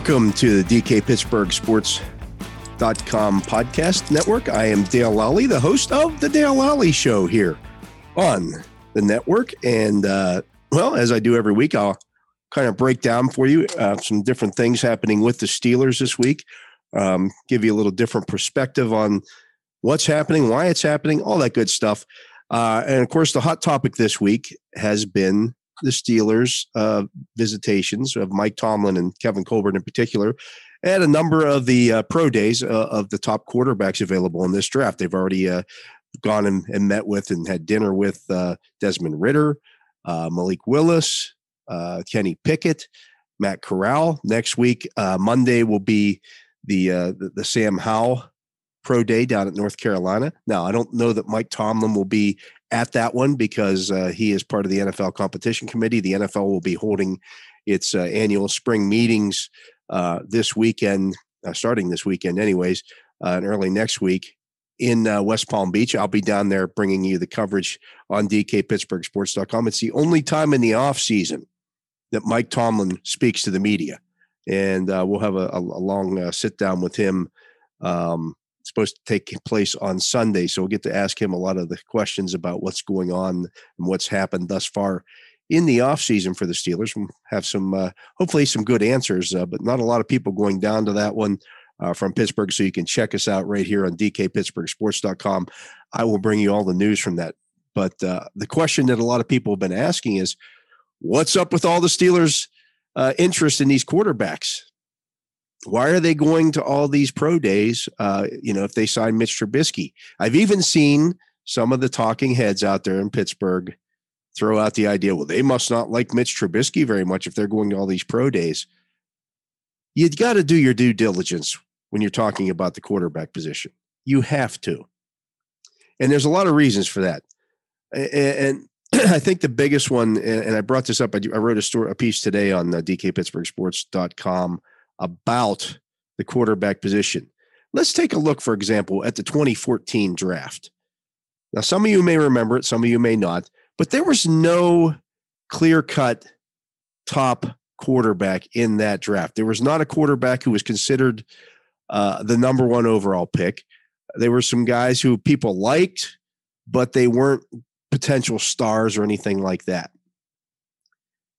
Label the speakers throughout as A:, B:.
A: Welcome to the DK Pittsburgh Sports.com podcast network. I am Dale Lolley, the host of the Dale Lolley Show here on the network. And, uh, well, as I do every week, I'll kind of break down for you uh, some different things happening with the Steelers this week, um, give you a little different perspective on what's happening, why it's happening, all that good stuff. Uh, and of course, the hot topic this week has been the Steelers' uh, visitations of Mike Tomlin and Kevin Colbert in particular, and a number of the uh, pro days uh, of the top quarterbacks available in this draft. They've already uh, gone and, and, met with and had dinner with uh, Desmond Ridder, Malik Willis, Kenny Pickett, Matt Corral. Next week, Monday will be the, the, the Sam Howell pro day down at North Carolina. Now, I don't know that Mike Tomlin will be at that one because uh, he is part of the NFL competition committee. The NFL will be holding its uh, annual spring meetings uh, this weekend, uh, starting this weekend, anyways, uh, and early next week in uh, West Palm Beach. I'll be down there bringing you the coverage on DKPittsburghSports.com. It's the only time in the off season that Mike Tomlin speaks to the media, and we'll have a, a long sit down with him. Um, supposed to take place on Sunday. So we'll get to ask him a lot of the questions about what's going on and what's happened thus far in the offseason for the Steelers. We'll have some, uh, hopefully, some good answers, uh, but not a lot of people going down to that one uh, from Pittsburgh. So you can check us out right here on dkpittsburghsports.com. I will bring you all the news from that. But uh, the question that a lot of people have been asking is what's up with all the Steelers' uh, interest in these quarterbacks? Why are they going to all these pro days? Uh, you know, if they sign Mitch Trubisky, I've even seen some of the talking heads out there in Pittsburgh throw out the idea, well, they must not like Mitch Trubisky very much if they're going to all these pro days. You have got to do your due diligence when you're talking about the quarterback position. You have to. And there's a lot of reasons for that. And I think the biggest one, and I brought this up, I wrote a story, a piece today on uh, dkpittsburghsports.com about the quarterback position. Let's take a look, for example, at the 2014 draft. Now, some of you may remember it, some of you may not, but there was no clear cut top quarterback in that draft. There was not a quarterback who was considered uh, the number one overall pick. There were some guys who people liked, but they weren't potential stars or anything like that.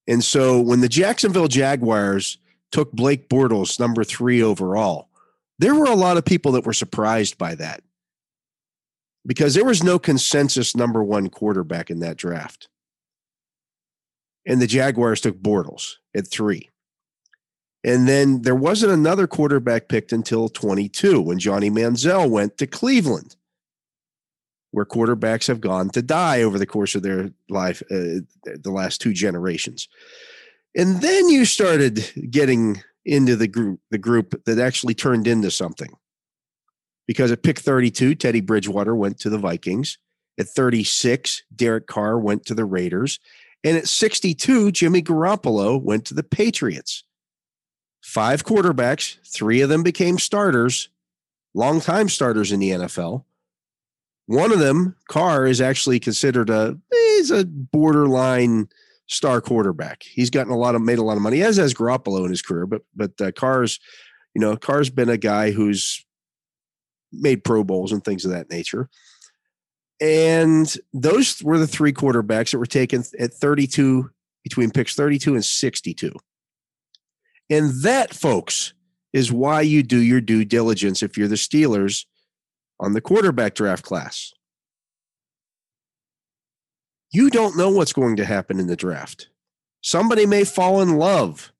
A: And so when the Jacksonville Jaguars took Blake Bortles number three overall. There were a lot of people that were surprised by that because there was no consensus number one quarterback in that draft. And the Jaguars took Bortles at three. And then there wasn't another quarterback picked until 22 when Johnny Manziel went to Cleveland, where quarterbacks have gone to die over the course of their life, uh, the last two generations. And then you started getting into the group, the group that actually turned into something. Because at pick 32, Teddy Bridgewater went to the Vikings. At 36, Derek Carr went to the Raiders. And at 62, Jimmy Garoppolo went to the Patriots. Five quarterbacks, three of them became starters, longtime starters in the NFL. One of them, Carr, is actually considered a he's a borderline star quarterback. He's gotten a lot of made a lot of money, as has Garoppolo in his career. But but uh, Carr's You know, Carr's been a guy who's made Pro Bowls and things of that nature. And those were the three quarterbacks that were taken at 32, between picks 32 and 62. And that, folks, is why you do your due diligence if you're the Steelers on the quarterback draft class. You don't know what's going to happen in the draft. Somebody may fall in love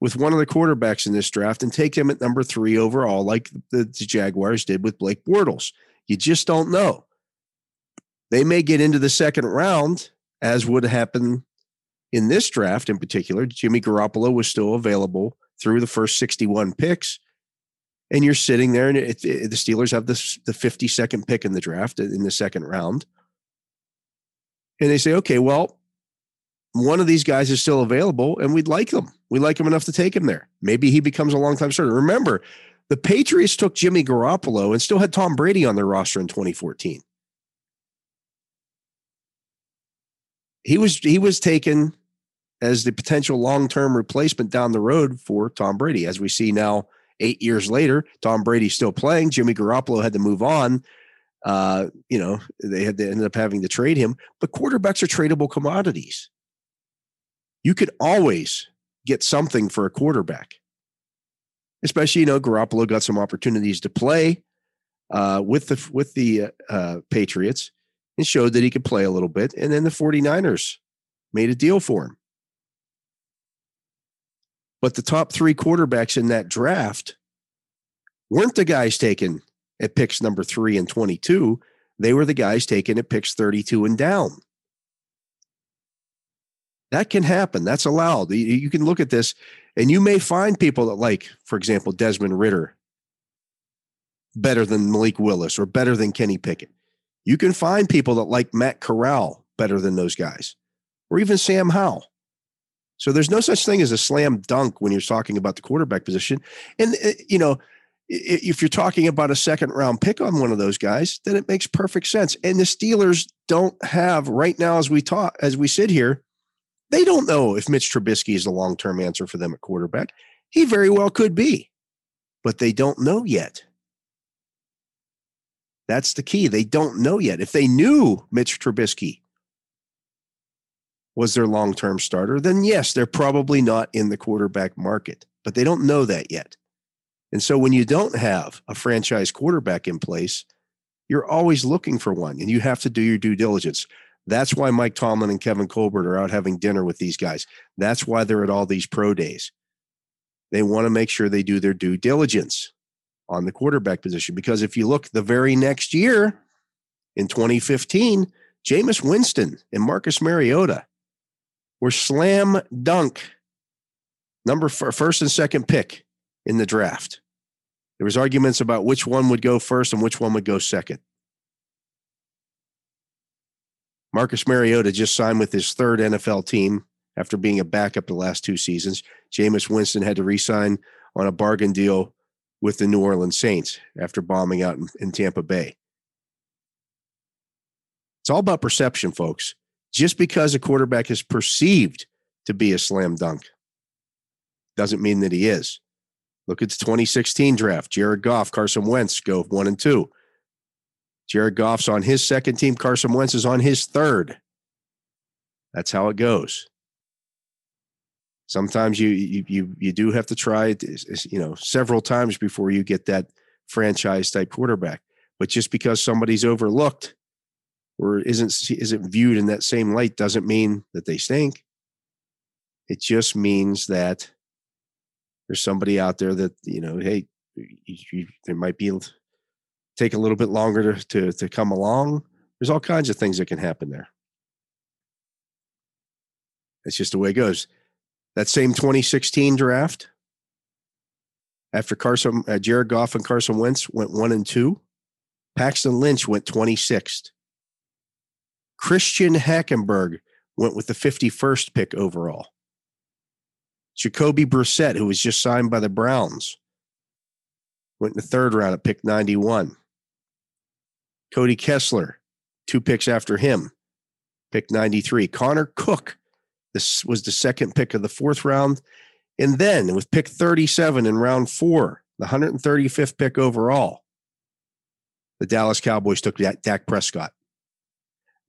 A: with one of the quarterbacks in this draft and take him at number three overall, like the, Jaguars did with Blake Bortles. You just don't know. They may get into the second round, as would happen in this draft in particular. Jimmy Garoppolo was still available through the first 61 picks. And you're sitting there, and it, it, the Steelers have this, the 52nd pick in the draft in the second round. And they say, okay, well, one of these guys is still available and we'd like them. We like him enough to take him there. Maybe he becomes a long time starter. Remember, the Patriots took Jimmy Garoppolo and still had Tom Brady on their roster in 2014. He was he was taken as the potential long-term replacement down the road for Tom Brady. As we see now, eight years later, Tom Brady's still playing. Jimmy Garoppolo had to move on. Uh, you know, they had to ended up having to trade him. But quarterbacks are tradable commodities you could always get something for a quarterback. Especially, you know, Garoppolo got some opportunities to play uh, with the with the uh, Patriots and showed that he could play a little bit. And then the 49ers made a deal for him. But the top three quarterbacks in that draft weren't the guys taken at picks number three and 22. They were the guys taken at picks 32 and down. That can happen. That's allowed. You can look at this and you may find people that like, for example, Desmond Ridder better than Malik Willis or better than Kenny Pickett. You can find people that like Matt Corral better than those guys or even Sam Howell. So there's no such thing as a slam dunk when you're talking about the quarterback position. And, uh, you know, if you're talking about a second round pick on one of those guys, then it makes perfect sense. And the Steelers don't have right now, as we talk, as we sit here, they don't know if Mitch Trubisky is the long term answer for them at quarterback. He very well could be, but they don't know yet. That's the key. They don't know yet. If they knew Mitch Trubisky was their long term starter, then yes, they're probably not in the quarterback market, but they don't know that yet. And so when you don't have a franchise quarterback in place, you're always looking for one and you have to do your due diligence. That's why Mike Tomlin and Kevin Colbert are out having dinner with these guys. That's why they're at all these pro days. They want to make sure they do their due diligence on the quarterback position. Because if you look the very next year in 2015, Jameis Winston and Marcus Mariota were slam dunk number first and second pick in the draft. There was arguments about which one would go first and which one would go second. Marcus Mariota just signed with his third NFL team after being a backup the last two seasons. Jameis Winston had to re-sign on a bargain deal with the New Orleans Saints after bombing out in, in Tampa Bay. It's all about perception, folks. Just because a quarterback is perceived to be a slam dunk doesn't mean that he is. Look at the 2016 draft. Jared Goff, Carson Wentz go one and two. Jared Goff's on his second team. Carson Wentz is on his third. That's how it goes. Sometimes you you you, you do have to try it, you know, several times before you get that franchise type quarterback. But just because somebody's overlooked or isn't isn't viewed in that same light doesn't mean that they stink. It just means that there's somebody out there that you know, hey, you, you, there might be take a little bit longer to, to, to come along. There's all kinds of things that can happen there. It's just the way it goes. That same 2016 draft, after Carson, uh, Jared Goff and Carson Wentz went one and two, Paxton Lynch went 26th. Christian Hackenberg went with the 51st pick overall. Jacoby Brissett, who was just signed by the Browns, went in the third round at pick 91. Cody Kessler, two picks after him, pick 93. Connor Cook, this was the second pick of the fourth round. And then with pick 37 in round four, the 135th pick overall, the Dallas Cowboys took Dak Prescott.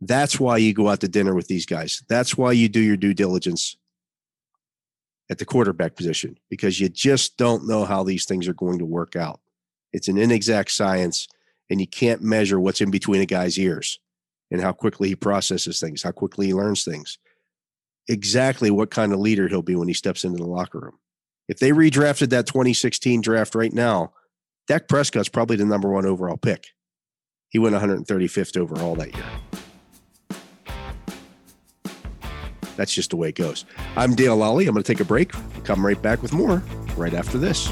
A: That's why you go out to dinner with these guys. That's why you do your due diligence at the quarterback position because you just don't know how these things are going to work out. It's an inexact science, and you can't measure what's in between a guy's ears and how quickly he processes things, how quickly he learns things, exactly what kind of leader he'll be when he steps into the locker room. If they redrafted that 2016 draft right now, Dak Prescott's probably the number one overall pick. He went 135th overall that year. That's just the way it goes. I'm Dale Lolley. I'm going to take a break. come right back with more right after this.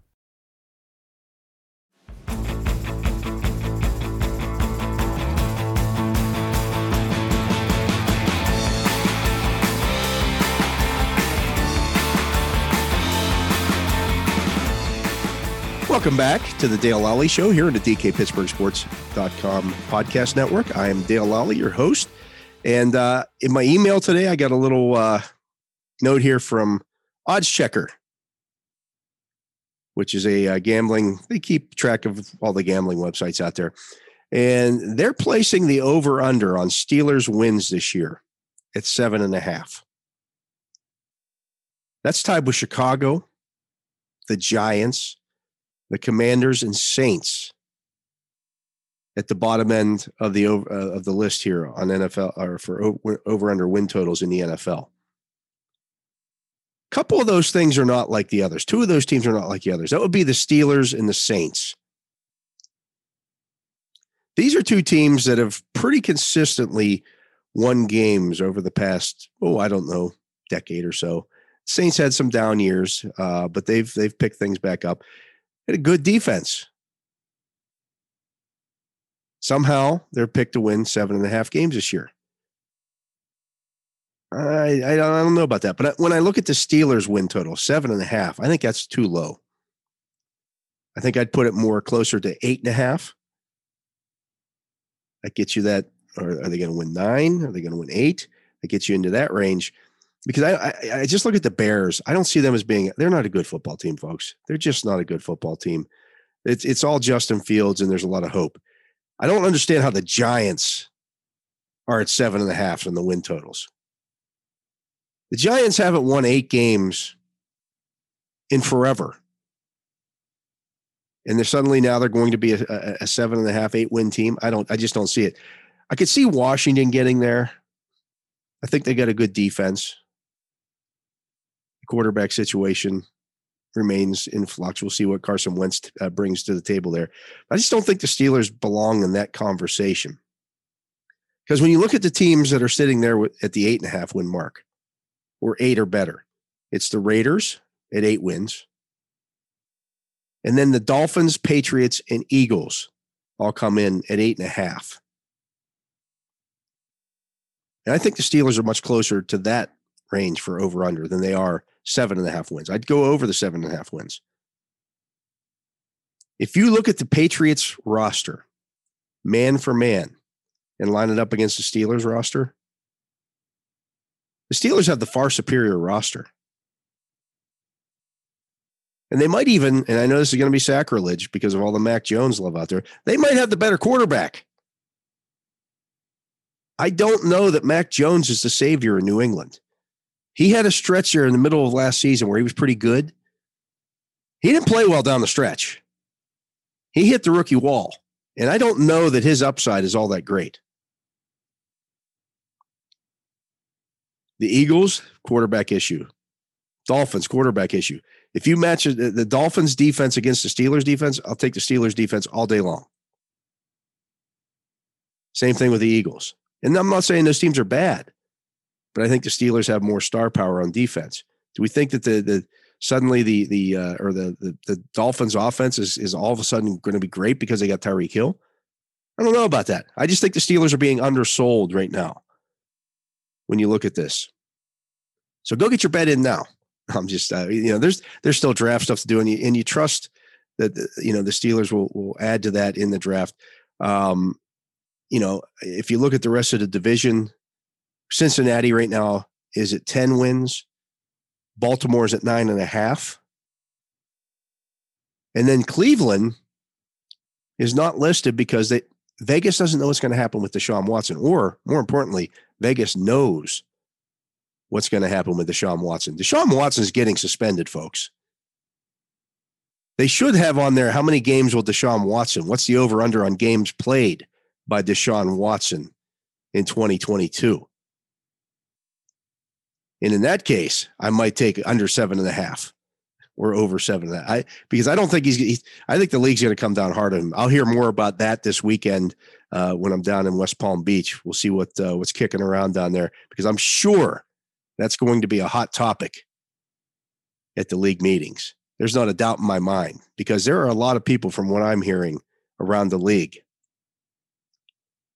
A: Welcome back to the Dale Lolley Show here at the DK Pittsburgh Sports.com podcast network. I am Dale Lolley, your host. And uh, in my email today, I got a little uh, note here from Oddschecker, which is a uh, gambling, they keep track of all the gambling websites out there. And they're placing the over under on Steelers wins this year at seven and a half. That's tied with Chicago, the Giants, the Commanders and Saints at the bottom end of the uh, of the list here on NFL or for over under win totals in the NFL. A couple of those things are not like the others. Two of those teams are not like the others. That would be the Steelers and the Saints. These are two teams that have pretty consistently won games over the past, oh, I don't know, decade or so. Saints had some down years, uh, but they've they've picked things back up had a good defense. Somehow they're picked to win seven and a half games this year. I, I don't know about that, but when I look at the Steelers win total, seven and a half, I think that's too low. I think I'd put it more closer to eight and a half. That gets you that. Or are they going to win nine? Are they going to win eight? That gets you into that range because I, I, I just look at the Bears. I don't see them as being they're not a good football team, folks. They're just not a good football team. It's it's all Justin Fields, and there's a lot of hope. I don't understand how the Giants are at seven and a half in the win totals. The Giants haven't won eight games in forever. And they're suddenly now they're going to be a, a, a seven and a half, eight win team. I don't, I just don't see it. I could see Washington getting there. I think they got a good defense quarterback situation remains in flux. We'll see what Carson Wentz uh, brings to the table there. I just don't think the Steelers belong in that conversation. Because when you look at the teams that are sitting there at the eight and a half win mark, or eight or better, it's the Raiders at eight wins. And then the Dolphins, Patriots, and Eagles all come in at eight and a half. And I think the Steelers are much closer to that range for over under than they are seven and a half wins. I'd go over the seven and a half wins. If you look at the Patriots roster, man for man, and line it up against the Steelers roster, the Steelers have the far superior roster. And they might even, and I know this is going to be sacrilege because of all the Mac Jones love out there, they might have the better quarterback. I don't know that Mac Jones is the savior in New England. He had a stretch there in the middle of last season where he was pretty good. He didn't play well down the stretch. He hit the rookie wall. And I don't know that his upside is all that great. The Eagles, quarterback issue. Dolphins, quarterback issue. If you match the, the Dolphins defense against the Steelers defense, I'll take the Steelers defense all day long. Same thing with the Eagles. And I'm not saying those teams are bad, but I think the Steelers have more star power on defense. Do we think that the the suddenly the the uh, or the, the the Dolphins offense is is all of a sudden going to be great because they got Tyreek Hill? I don't know about that. I just think the Steelers are being undersold right now when you look at this. So go get your bet in now. I'm just uh, you know there's there's still draft stuff to do and you and you trust that you know the Steelers will will add to that in the draft. Um, you know, if you look at the rest of the division, Cincinnati right now is at 10 wins. Baltimore's at nine and a half. And then Cleveland is not listed because they Vegas doesn't know what's going to happen with Deshaun Watson, or more importantly, Vegas knows what's going to happen with Deshaun Watson. Deshaun Watson is getting suspended, folks. They should have on there how many games will Deshaun Watson? What's the over under on games played? by Deshaun Watson in 2022. And in that case, I might take under seven and a half or over seven. I because I don't think he's, he's I think the league's going to come down hard on him. I'll hear more about that this weekend uh, when I'm down in West Palm Beach. We'll see what uh, what's kicking around down there because I'm sure that's going to be a hot topic at the league meetings. There's not a doubt in my mind because there are a lot of people from what I'm hearing around the league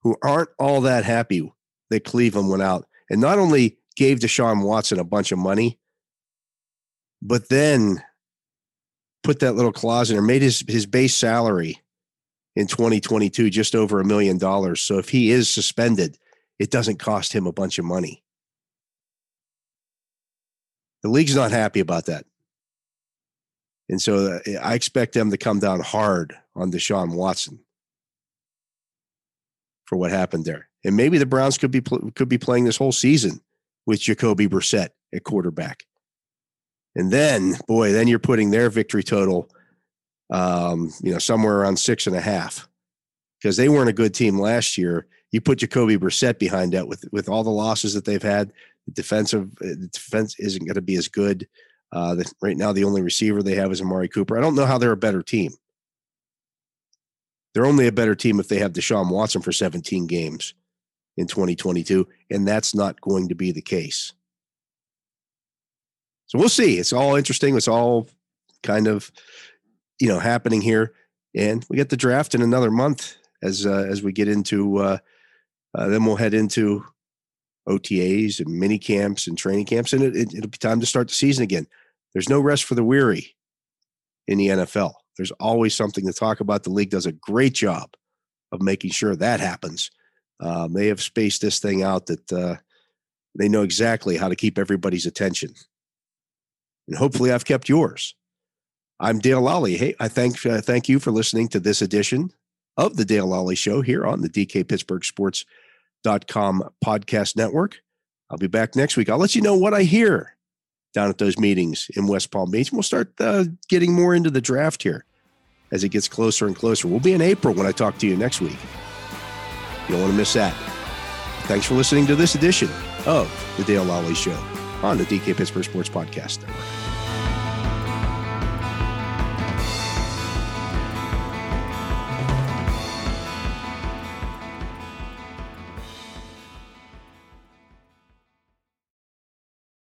A: who aren't all that happy that Cleveland went out and not only gave Deshaun Watson a bunch of money, but then put that little clause in there, made his, his base salary in 2022 just over a million dollars. So if he is suspended, it doesn't cost him a bunch of money. The league's not happy about that. And so uh, I expect them to come down hard on Deshaun Watson for what happened there. And maybe the Browns could be could be playing this whole season with Jacoby Brissett at quarterback. And then, boy, then you're putting their victory total, um, you know, somewhere around six and a half, because they weren't a good team last year. You put Jacoby Brissett behind that with with all the losses that they've had. The defensive uh, the defense isn't going to be as good. Uh, the, right now, the only receiver they have is Amari Cooper. I don't know how they're a better team. They're only a better team if they have Deshaun Watson for 17 games in 2022, and that's not going to be the case. So we'll see. It's all interesting. It's all kind of, you know, happening here, and we get the draft in another month as uh, as we get into. Uh, uh, then we'll head into OTAs and mini camps and training camps, and it, it, it'll be time to start the season again. There's no rest for the weary in the NFL. There's always something to talk about. The league does a great job of making sure that happens. Um, they have spaced this thing out that uh, they know exactly how to keep everybody's attention. And hopefully, I've kept yours. I'm Dale Lolley. Hey, I thank uh, thank you for listening to this edition of the Dale Lolley Show here on the DK Pittsburgh Sports.com podcast network. I'll be back next week. I'll let you know what I hear down at those meetings in West Palm Beach. We'll start uh, getting more into the draft here as it gets closer and closer. We'll be in April when I talk to you next week. You don't want to miss that. Thanks for listening to this edition of the Dale Lolley Show on the DK Pittsburgh Sports Podcast Network.